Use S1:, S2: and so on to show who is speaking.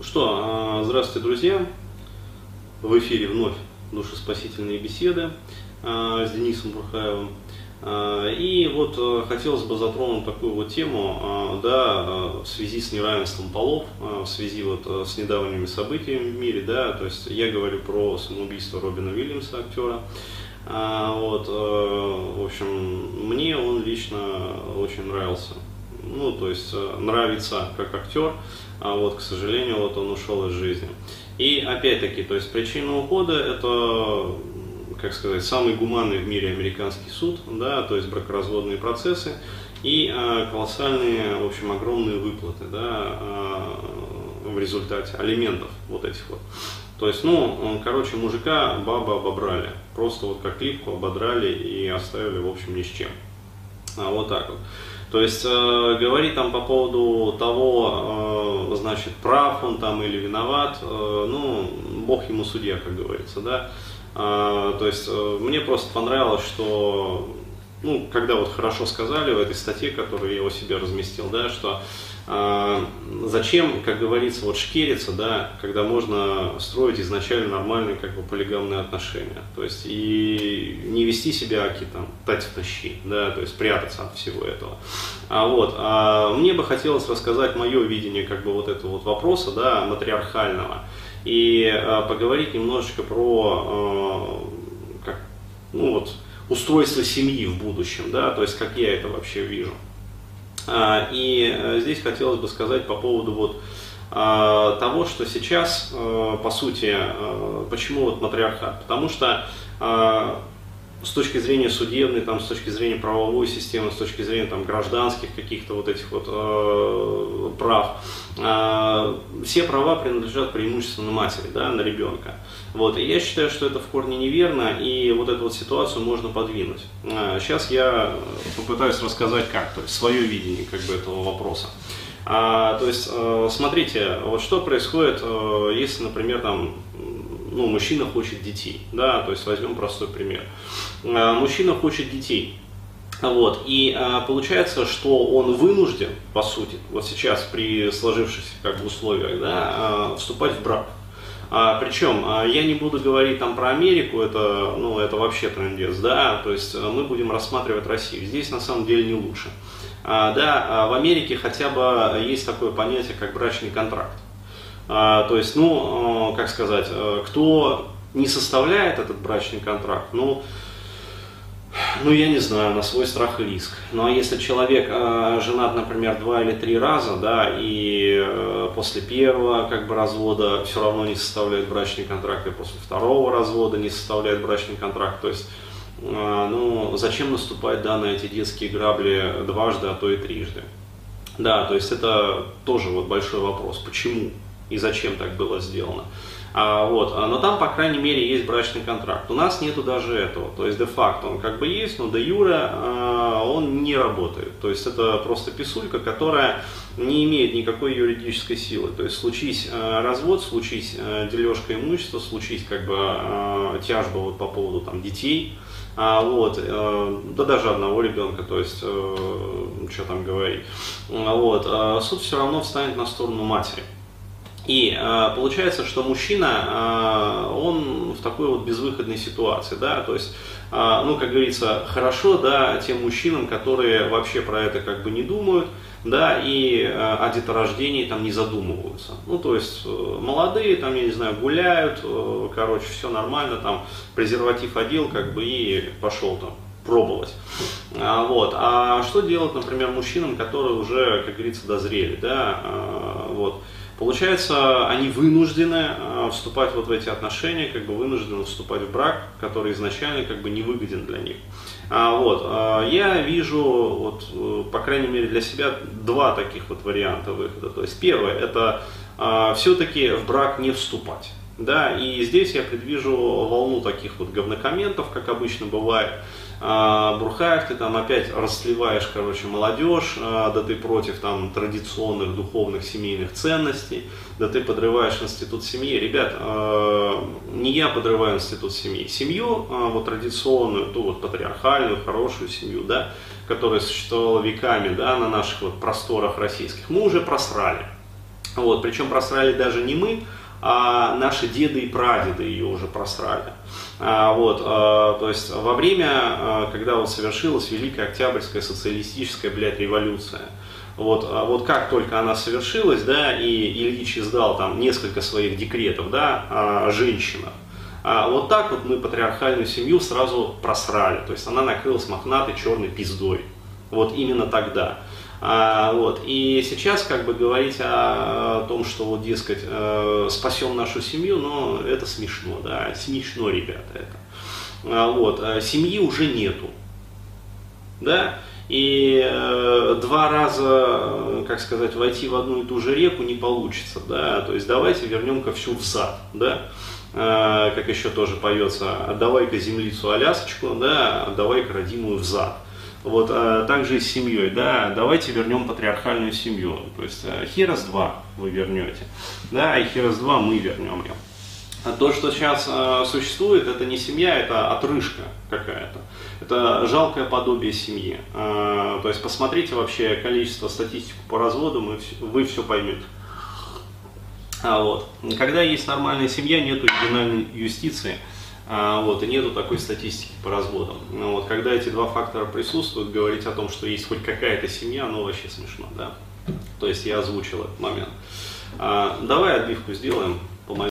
S1: Что, а, здравствуйте, друзья! В эфире вновь душеспасительные беседы а, с Денисом Бурхаевым. А, и вот хотелось бы затронуть такую вот тему, да, в связи с неравенством полов, в связи вот с недавними событиями в мире, да, то есть я говорю про самоубийство Робина Уильямса, актера, вот, в общем, мне он лично очень нравился, ну, то есть нравится как актер, а вот, к сожалению, вот он ушел из жизни. И опять-таки, то есть причина ухода это, как сказать, самый гуманный в мире американский суд, да, то есть бракоразводные процессы и а, колоссальные, в общем, огромные выплаты, да, а, в результате алиментов вот этих вот. То есть, ну, короче, мужика баба обобрали. Просто вот как липку ободрали и оставили, в общем, ни с чем. А, вот так вот. То есть э, говорить там по поводу того, э, значит, прав он там или виноват, э, ну, Бог ему судья, как говорится, да. Э, то есть э, мне просто понравилось, что, ну, когда вот хорошо сказали в этой статье, которую я у себя разместил, да, что зачем, как говорится, вот шкериться, да, когда можно строить изначально нормальные как бы полигамные отношения, то есть и не вести себя аки там тать тащи, да, то есть прятаться от всего этого. А вот, а мне бы хотелось рассказать мое видение как бы вот этого вот вопроса, да, матриархального, и а, поговорить немножечко про, а, как, ну вот, устройство семьи в будущем, да, то есть как я это вообще вижу. А, и э, здесь хотелось бы сказать по поводу вот а, того, что сейчас, э, по сути, э, почему вот матриархат? Потому что а, с точки зрения судебной, там, с точки зрения правовой системы, с точки зрения там, гражданских каких-то вот этих вот э, прав, э, все права принадлежат преимущественно матери, да, на ребенка. Вот, и я считаю, что это в корне неверно, и вот эту вот ситуацию можно подвинуть. Э, сейчас я попытаюсь рассказать как, то есть свое видение как бы этого вопроса. А, то есть, э, смотрите, вот что происходит, э, если, например, там ну, мужчина хочет детей, да, то есть возьмем простой пример. А, мужчина хочет детей, вот, и а, получается, что он вынужден, по сути, вот сейчас при сложившихся как бы условиях, да, а, вступать в брак. А, причем я не буду говорить там про Америку, это, ну, это вообще трендец, да, то есть мы будем рассматривать Россию. Здесь на самом деле не лучше. А, да, в Америке хотя бы есть такое понятие, как брачный контракт. А, то есть, ну, как сказать, э, кто не составляет этот брачный контракт, ну, ну, я не знаю, на свой страх и риск. Ну, а если человек женат, например, два или три раза, да, и после первого, как бы, развода все равно не составляет брачный контракт, и после второго развода не составляет брачный контракт, то есть, ну, зачем наступать, да, на эти детские грабли дважды, а то и трижды? Да, то есть это тоже вот большой вопрос, почему? И зачем так было сделано. А, вот, а, но там, по крайней мере, есть брачный контракт. У нас нету даже этого. То есть, де-факто он как бы есть, но де юре а, он не работает. То есть, это просто писулька, которая не имеет никакой юридической силы. То есть, случись а, развод, случись а, дележка имущества, случись как бы а, тяжба вот по поводу там детей, а, вот, э, да даже одного ребенка, то есть, э, что там говорить, вот, э, суд все равно встанет на сторону матери. И э, получается, что мужчина, э, он в такой вот безвыходной ситуации, да, то есть, э, ну, как говорится, хорошо, да, тем мужчинам, которые вообще про это как бы не думают, да, и э, о деторождении там не задумываются. Ну, то есть, э, молодые там, я не знаю, гуляют, э, короче, все нормально, там, презерватив одел, как бы, и пошел там пробовать. А, вот. а что делать, например, мужчинам, которые уже, как говорится, дозрели, да, а, вот. Получается, они вынуждены э, вступать вот в эти отношения, как бы вынуждены вступать в брак, который изначально как бы не выгоден для них. А, вот, э, я вижу, вот, э, по крайней мере для себя, два таких вот варианта выхода. То есть первое, это все-таки в брак не вступать. Да, и здесь я предвижу волну таких вот говнокомментов, как обычно бывает. А, Бурхаев, ты там опять расливаешь, короче, молодежь, а, да ты против там традиционных духовных семейных ценностей, да ты подрываешь институт семьи. Ребят, а, не я подрываю институт семьи. Семью, вот традиционную, ту вот патриархальную, хорошую семью, да, которая существовала веками, да, на наших вот просторах российских, мы уже просрали. Вот, причем просрали даже не мы, а наши деды и прадеды ее уже просрали. А, вот, а, то есть во время, а, когда вот совершилась Великая Октябрьская социалистическая, блядь, революция, вот, а вот как только она совершилась, да, и Ильич издал там несколько своих декретов, да, о женщинах, а вот так вот мы патриархальную семью сразу просрали, то есть она накрылась мохнатой черной пиздой. Вот именно тогда. А, вот. И сейчас как бы говорить о, о том, что вот, дескать, э, спасем нашу семью, но это смешно, да, смешно, ребята, это. А, вот. А семьи уже нету, да, и э, два раза, э, как сказать, войти в одну и ту же реку не получится, да, то есть давайте вернем-ка всю взад, да, э, как еще тоже поется, отдавай-ка землицу Алясочку, да, отдавай-ка родимую взад. Вот, а также и с семьей, да, давайте вернем патриархальную семью, то есть э, Херос 2 вы вернете, да, и Херос 2 мы вернем ее. А то, что сейчас э, существует, это не семья, это отрыжка какая-то. Это жалкое подобие семьи. Э, то есть посмотрите вообще количество статистику по разводу, мы, вы все поймете. А вот. Когда есть нормальная семья, нет ювенальной юстиции, вот, и нету такой статистики по разводам. Ну, вот, когда эти два фактора присутствуют, говорить о том, что есть хоть какая-то семья, ну вообще смешно, да. То есть я озвучил этот момент. А, давай отбивку сделаем.